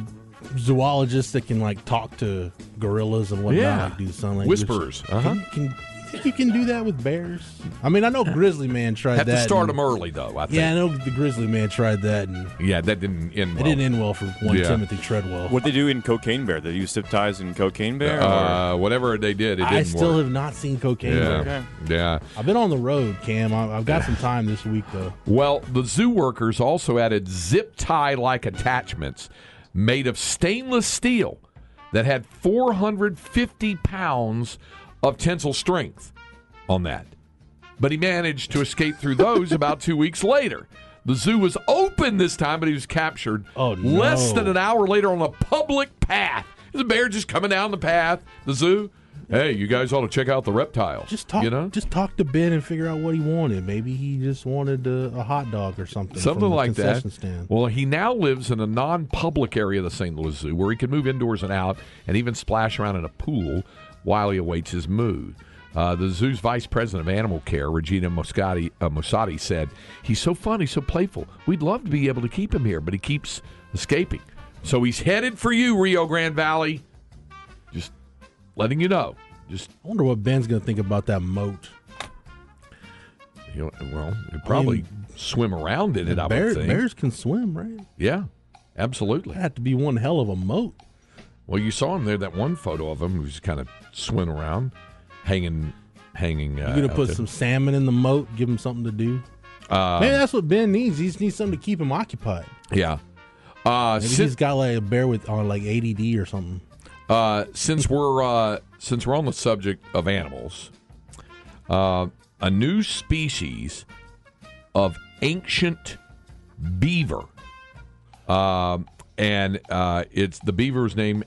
zoologists that can like talk to gorillas and whatnot, Yeah. like do sign language? Whisperers, uh-huh. Can, can think you can do that with bears? I mean, I know Grizzly Man tried Had that. to start and- them early, though, I think. Yeah, I know the Grizzly Man tried that, and Yeah, that didn't end it well. didn't end well for one Yeah. Timothy Treadwell. What they do in Cocaine Bear? They use zip ties in Cocaine Bear? Uh, whatever they did, it didn't I still work. have not seen Cocaine Yeah. Bear. Yeah. I've been on the road, Cam. I- I've got some time this week though. Well, the zoo workers also added zip tie like attachments made of stainless steel that had 450 pounds of tensile strength on that. But he managed to escape through those about two weeks later. The zoo was open this time, but he was captured Oh, no. less than an hour later on a public path. There's a bear just coming down the path, the zoo. Hey, you guys ought to check out the reptiles. Just talk. You know? Just talk to Ben and figure out what he wanted. Maybe he just wanted a, a hot dog or something. Something the like that. Stand. Well, he now lives in a non-public area of the St. Louis Zoo where he can move indoors and out, and even splash around in a pool while he awaits his move. Uh, the zoo's vice president of animal care, Regina Moscati, uh, Mosati, said, "He's so fun. He's so playful. We'd love to be able to keep him here, but he keeps escaping. So he's headed for you, Rio Grande Valley. Just letting you know. Just I wonder what Ben's going to think about that moat. you know, well, he'd probably swim around in it. I Bear- would think. bears can swim, right? Yeah, absolutely. That had to be one hell of a moat. Well, you saw him there. That one photo of him who's kind of swimming around, hanging, hanging. Uh, You're going to put there. some salmon in the moat, give him something to do. Um, Maybe that's what Ben needs. He just needs something to keep him occupied. Yeah. Uh, Maybe he's got like a bear with on like ADD or something. uh, since we're uh, since we're on the subject of animals, uh, a new species of ancient beaver, um, and uh, it's the beaver's name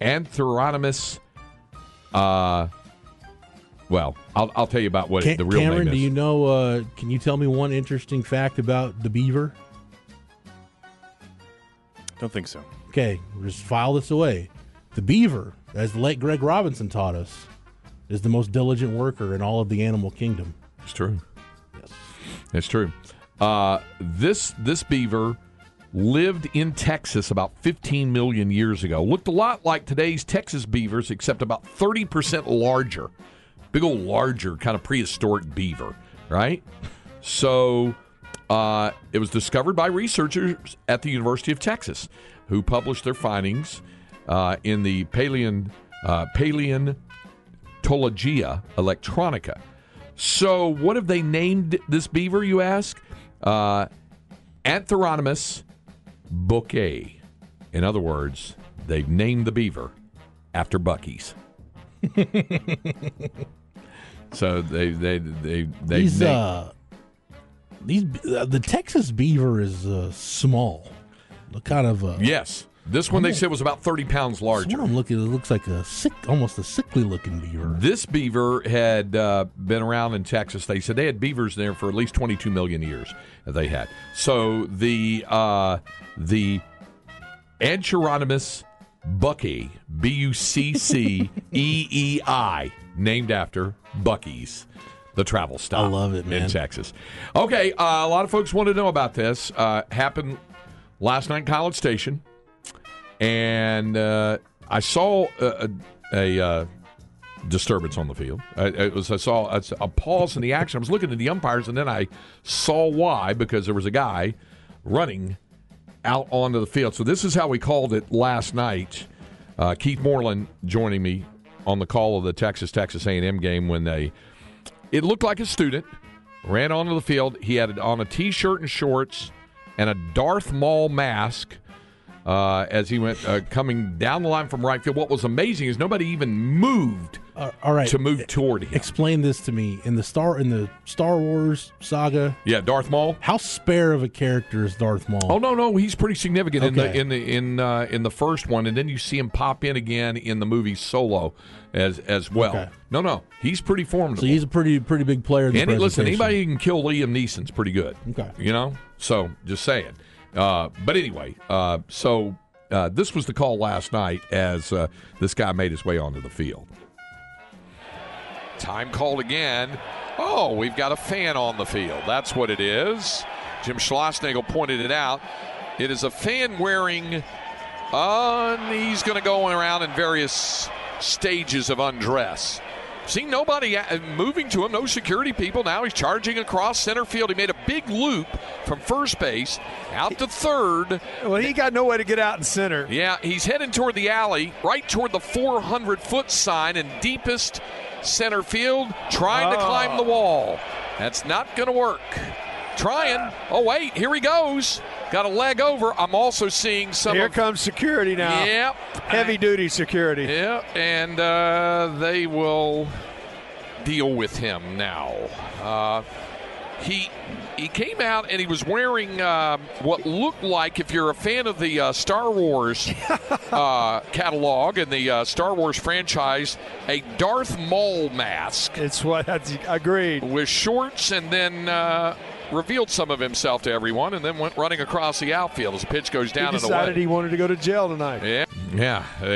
Anthronomus. Uh, well, I'll, I'll tell you about what Ca- the real Cameron, name do you know? Uh, can you tell me one interesting fact about the beaver? Don't think so. Okay, just file this away. The beaver, as the late Greg Robinson taught us, is the most diligent worker in all of the animal kingdom. It's true. Yes, It's true. Uh, this this beaver lived in Texas about 15 million years ago. Looked a lot like today's Texas beavers, except about 30% larger. Big old larger, kind of prehistoric beaver, right? So uh, it was discovered by researchers at the University of Texas, who published their findings uh, in the Paleon uh, Paleontologia Electronica. So, what have they named this beaver, you ask? Uh, Anthronomus bouquet. In other words, they've named the beaver after Buc-ee's. so they they they they These na- uh, these uh, the Texas beaver is uh, small, kind of uh, yes. This one they said was about thirty pounds this larger. one I'm looking. It looks like a sick, almost a sickly looking beaver. This beaver had uh, been around in Texas. They said they had beavers there for at least 22 million years. They had so the uh, the Anchironomus bucky B U C C E E I named after Buc-ee's. The travel stop. I love it, man. In Texas. Okay, uh, a lot of folks want to know about this. Uh, happened last night in College Station and uh, I saw a, a, a uh, disturbance on the field. I, it was I saw a, a pause in the action. I was looking at the umpires, and then I saw why because there was a guy running out onto the field. So this is how we called it last night. Uh, Keith Moreland joining me on the call of the Texas Texas A&M game when they it looked like a student ran onto the field. He had on a t-shirt and shorts and a Darth Maul mask uh, as he went uh, coming down the line from right field. What was amazing is nobody even moved Uh, all right. to move toward him. Explain this to me in the Star in the Star Wars saga. Yeah, Darth Maul. How spare of a character is Darth Maul? Oh no, no, he's pretty significant in the in the in uh, in the first one, and then you see him pop in again in the movie Solo as as well. Okay. No, no, he's pretty formidable. So he's a pretty pretty big player. In the And listen, anybody who can kill Liam Neeson's pretty good. Okay. You know? So just saying. Uh, but anyway, uh, so uh, this was the call last night as uh, this guy made his way onto the field. Time called again. Oh, we've got a fan on the field. That's what it is. Jim Schlossnagle pointed it out. It is a fan wearing, uh, he's going to go around in various stages of undress. See nobody uh, moving to him, no security people. Now he's charging across center field. He made a big loop from first base out to third. Well, he got no way to get out in center. Yeah, he's heading toward the alley, right toward the 400 foot sign in deepest center field, trying to Oh. climb the wall. That's not going to work. Trying. Oh, wait, here he goes. Got a leg over. I'm also seeing some. Here of- comes security now. Yep. Heavy duty security. Yep. and uh, they will deal with him now. Uh, he he came out and he was wearing uh, what looked like, if you're a fan of the uh, Star Wars uh, catalog and the uh, Star Wars franchise, a Darth Maul mask. It's what I agreed with shorts, and then. Revealed some of himself to everyone, and then went running across the outfield as the pitch goes down he and decided away. he wanted to go to jail tonight. Yeah, yeah, uh,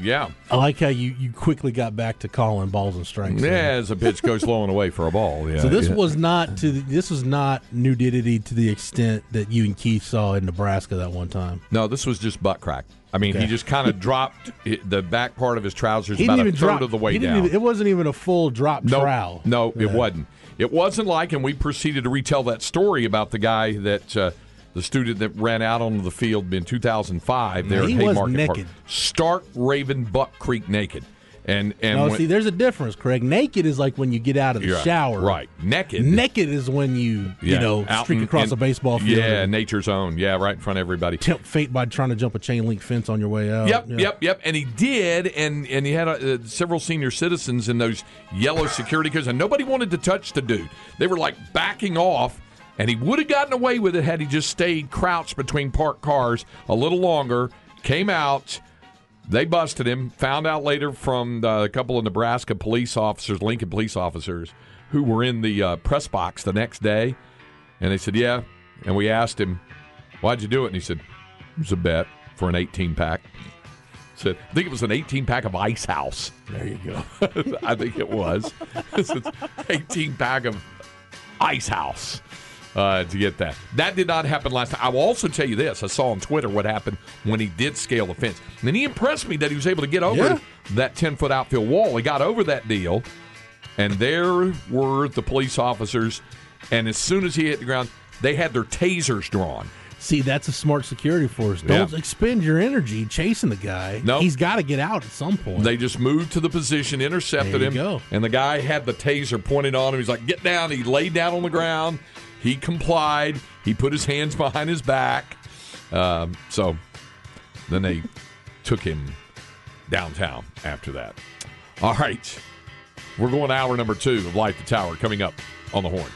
yeah. I like how you, you quickly got back to calling balls and strikes. Yeah, there. as a pitch goes low and away for a ball. Yeah. so this yeah. was not to the, this was not nudity to the extent that you and Keith saw in Nebraska that one time. no. This was just butt crack. I mean, he just kind of dropped the back part of his trousers He about a third drop of the way he didn't down. even- it wasn't even a full drop no, trowel. no, it Yeah. wasn't. It wasn't like, and we proceeded to retell that story about the guy that uh, the student that ran out onto the field in 2005 there at he was Haymarket Park. Stark Raven Buck Creek naked, and and no, when- see, there's a difference, Craig. Naked is like when you get out of the right. shower. right? Naked, Naked is when you, you know, streak in- across in- a baseball field. Yeah, nature's own. Yeah, right in front of everybody. tempt fate by trying to jump a chain link fence on your way out. Yep, Yeah. yep, yep. And he did, and and he had uh, several senior citizens in those yellow security cars, and nobody wanted to touch the dude. They were like backing off, and he would have gotten away with it had he just stayed crouched between parked cars a little longer. Came out. They busted him. Found out later from uh, a couple of Nebraska police officers, Lincoln police officers, who were in the uh, press box the next day, and they said, "Yeah." And we asked him, "Why'd you do it?" And he said, "It was a bet for an 18 pack." Said, I think it was an 18 pack of Ice House. There you go. I think it was. 18 pack of Ice House uh, to get that. That did not happen last time. I will also tell you this. I saw on Twitter what happened when he did scale the fence. And then he impressed me that he was able to get over Yeah. that 10 foot outfield wall. He got over that deal, and there were the police officers. And as soon as he hit the ground, they had their tasers drawn. See, that's a smart security force. Don't Yeah. expend your energy chasing the guy. Nope. He's got to get out at some point. They just moved to the position, intercepted him, go. and the guy had the taser pointed on him. He's like, "Get down!" He laid down on the ground. He complied. He put his hands behind his back. Um, so then they took him downtown after that. All right, we're going to hour number two of Light the Tower coming up on the Horn.